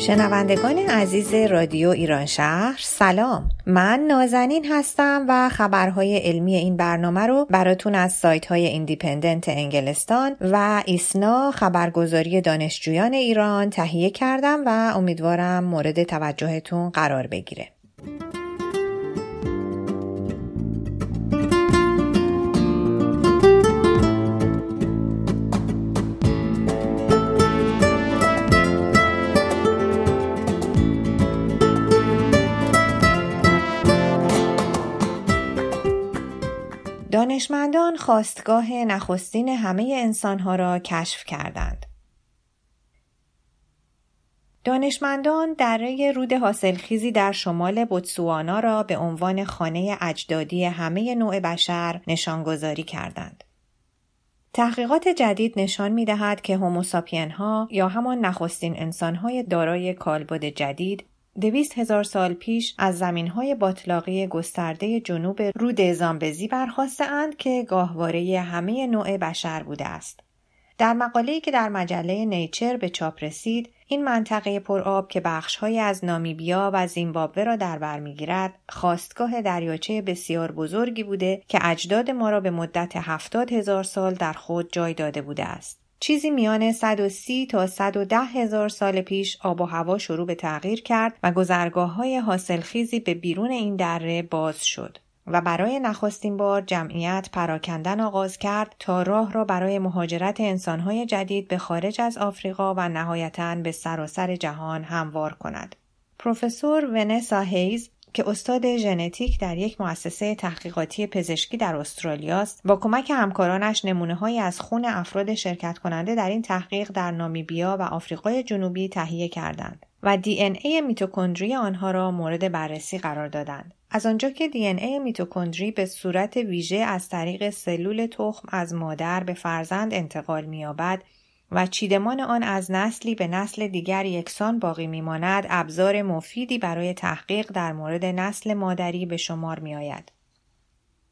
شنوندگان عزیز رادیو ایران شهر سلام. من نازنین هستم و خبرهای علمی این برنامه رو براتون از سایت های ایندیپندنت انگلستان و ایسنا خبرگزاری دانشجویان ایران تهیه کردم و امیدوارم مورد توجهتون قرار بگیره. دانشمندان خواستگاه نخستین همه انسانها را کشف کردند. دانشمندان دره رود حاصلخیزی در شمال بوتسوانا را به عنوان خانه اجدادی همه نوع بشر نشانگذاری کردند. تحقیقات جدید نشان می دهد که هوموساپین ها یا همان نخستین انسان های دارای کالبد جدید دویست هزار سال پیش از زمین های باطلاقی گسترده جنوب رود زامبزی برخواسته اند که گاهواره همه نوع بشر بوده است. در مقاله‌ای که در مجله نیچر به چاپ رسید، این منطقه پرآب که بخشهایی از نامیبیا و زیمبابوه را در بر می‌گیرد، خواستگاه دریاچه بسیار بزرگی بوده که اجداد ما را به مدت هفتاد هزار سال در خود جای داده بوده است. چیزی میان 130 تا 110 هزار سال پیش آب و هوا شروع به تغییر کرد و گذرگاه های حاصلخیزی به بیرون این دره باز شد. و برای نخستین بار جمعیت پراکندن آغاز کرد تا راه را برای مهاجرت انسانهای جدید به خارج از آفریقا و نهایتا به سراسر جهان هموار کند. پروفسور ونسا هیز که استاد ژنتیک در یک مؤسسه تحقیقاتی پزشکی در استرالیا است با کمک همکارانش نمونه هایی از خون افراد شرکت کننده در این تحقیق در نامیبیا و آفریقای جنوبی تهیه کردند و دی ان ای میتوکندری آنها را مورد بررسی قرار دادند. از آنجا که دی ان ای میتوکندری به صورت ویژه از طریق سلول تخم از مادر به فرزند انتقال مییابد و چیدمان آن از نسلی به نسل دیگر یکسان باقی میماند ابزار مفیدی برای تحقیق در مورد نسل مادری به شمار می آید.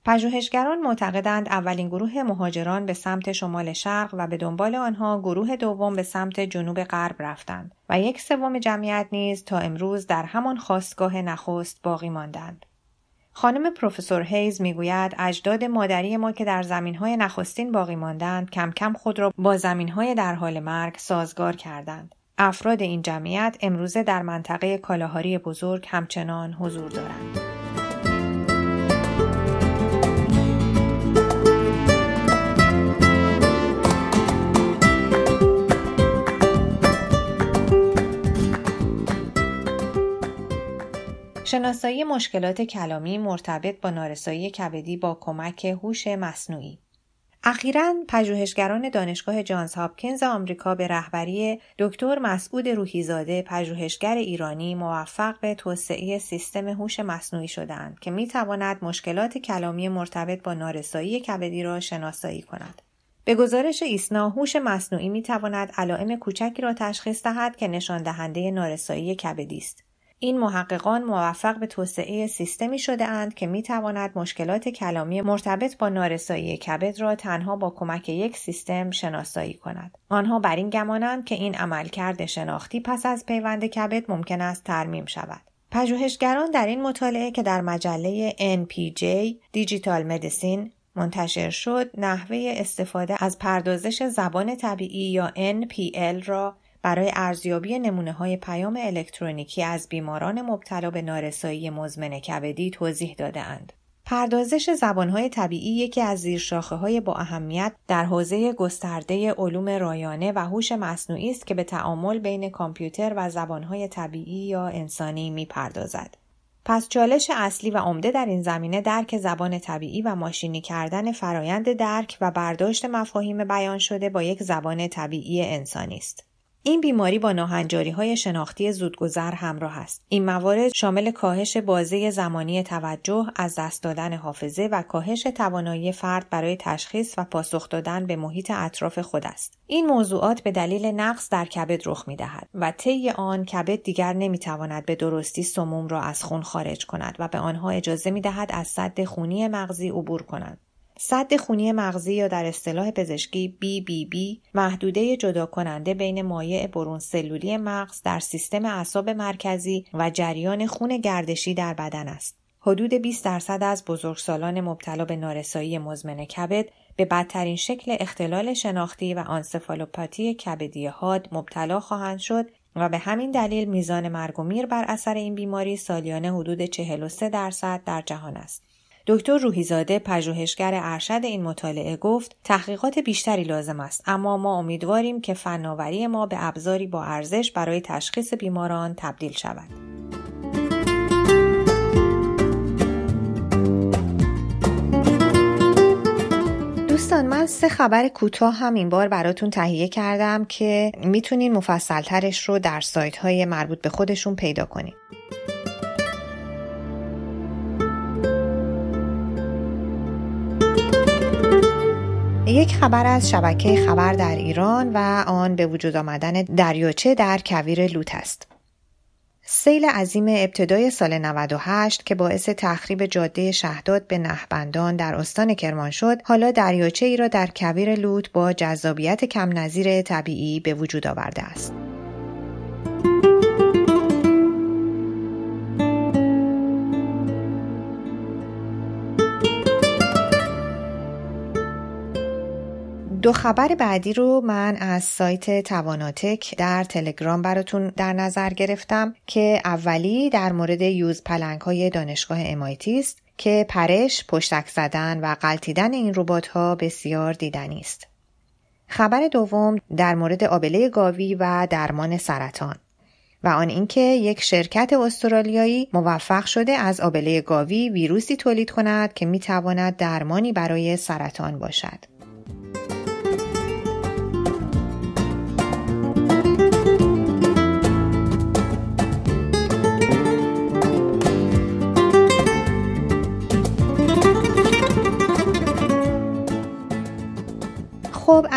پژوهشگران معتقدند اولین گروه مهاجران به سمت شمال شرق و به دنبال آنها گروه دوم به سمت جنوب غرب رفتند و یک سوم جمعیت نیز تا امروز در همان خواستگاه نخست باقی ماندند. خانم پروفسور هیز می‌گوید اجداد مادری ما که در زمینهای نخستین باقی ماندند کم کم خود را با زمینهای در حال مرگ سازگار کردند. افراد این جمعیت امروزه در منطقه کالاهاری بزرگ همچنان حضور دارند. شناسایی مشکلات کلامی مرتبط با نارسایی کبدی با کمک هوش مصنوعی اخیرا پژوهشگران دانشگاه جانز هاپکینز آمریکا به رهبری دکتر مسعود روحیزاده پژوهشگر ایرانی موفق به توسعه سیستم هوش مصنوعی شدند که می تواند مشکلات کلامی مرتبط با نارسایی کبدی را شناسایی کند. به گزارش ایسنا هوش مصنوعی می تواند علائم کوچکی را تشخیص دهد که نشان دهنده نارسایی کبدی است. این محققان موفق به توسعه سیستمی شده اند که می تواند مشکلات کلامی مرتبط با نارسایی کبد را تنها با کمک یک سیستم شناسایی کند. آنها بر این گمانند که این عملکرد شناختی پس از پیوند کبد ممکن است ترمیم شود. پژوهشگران در این مطالعه که در مجله NPJ دیجیتال مدیسین منتشر شد نحوه استفاده از پردازش زبان طبیعی یا NPL را برای ارزیابی نمونه های پیام الکترونیکی از بیماران مبتلا به نارسایی مزمن کبدی توضیح دادهاند. پردازش زبانهای طبیعی یکی از زیرشاخه های با اهمیت در حوزه گسترده علوم رایانه و هوش مصنوعی است که به تعامل بین کامپیوتر و زبانهای طبیعی یا انسانی می پردازد. پس چالش اصلی و عمده در این زمینه درک زبان طبیعی و ماشینی کردن فرایند درک و برداشت مفاهیم بیان شده با یک زبان طبیعی انسانی است. این بیماری با ناهنجاری های شناختی زودگذر همراه است. این موارد شامل کاهش بازه زمانی توجه از دست دادن حافظه و کاهش توانایی فرد برای تشخیص و پاسخ دادن به محیط اطراف خود است. این موضوعات به دلیل نقص در کبد رخ می دهد و طی آن کبد دیگر نمی تواند به درستی سموم را از خون خارج کند و به آنها اجازه می دهد از سد خونی مغزی عبور کنند. صد خونی مغزی یا در اصطلاح پزشکی BBB محدوده جدا کننده بین مایع برون سلولی مغز در سیستم اعصاب مرکزی و جریان خون گردشی در بدن است. حدود 20 درصد از بزرگسالان مبتلا به نارسایی مزمن کبد به بدترین شکل اختلال شناختی و آنسفالوپاتی کبدی حاد مبتلا خواهند شد و به همین دلیل میزان مرگ و میر بر اثر این بیماری سالیانه حدود 43 درصد در جهان است. دکتر روحیزاده پژوهشگر ارشد این مطالعه گفت تحقیقات بیشتری لازم است اما ما امیدواریم که فناوری ما به ابزاری با ارزش برای تشخیص بیماران تبدیل شود. دوستان من سه خبر کوتاه هم این بار براتون تهیه کردم که می‌تونین مفصلترش رو در سایت های مربوط به خودشون پیدا کنین. یک خبر از شبکه خبر در ایران و آن به وجود آمدن دریاچه در کویر لوت است. سیل عظیم ابتدای سال 98 که باعث تخریب جاده شهداد به نهبندان در استان کرمان شد، حالا دریاچه ای را در کویر لوت با جذابیت کم نظیر طبیعی به وجود آورده است. دو خبر بعدی رو من از سایت تواناتک در تلگرام براتون در نظر گرفتم که اولی در مورد یوز پلنگ های دانشگاه امایتی است که پرش، پشتک زدن و قلتیدن این ربات ها بسیار دیدنی است. خبر دوم در مورد آبله گاوی و درمان سرطان و آن اینکه یک شرکت استرالیایی موفق شده از آبله گاوی ویروسی تولید کند که می تواند درمانی برای سرطان باشد.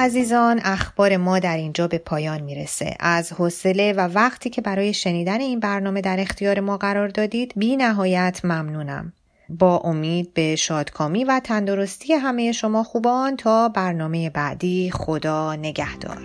عزیزان اخبار ما در اینجا به پایان می‌رسه. از حوصله و وقتی که برای شنیدن این برنامه در اختیار ما قرار دادید بی نهایت ممنونم. با امید به شادکامی و تندرستی همه شما خوبان تا برنامه بعدی خدا نگهدار.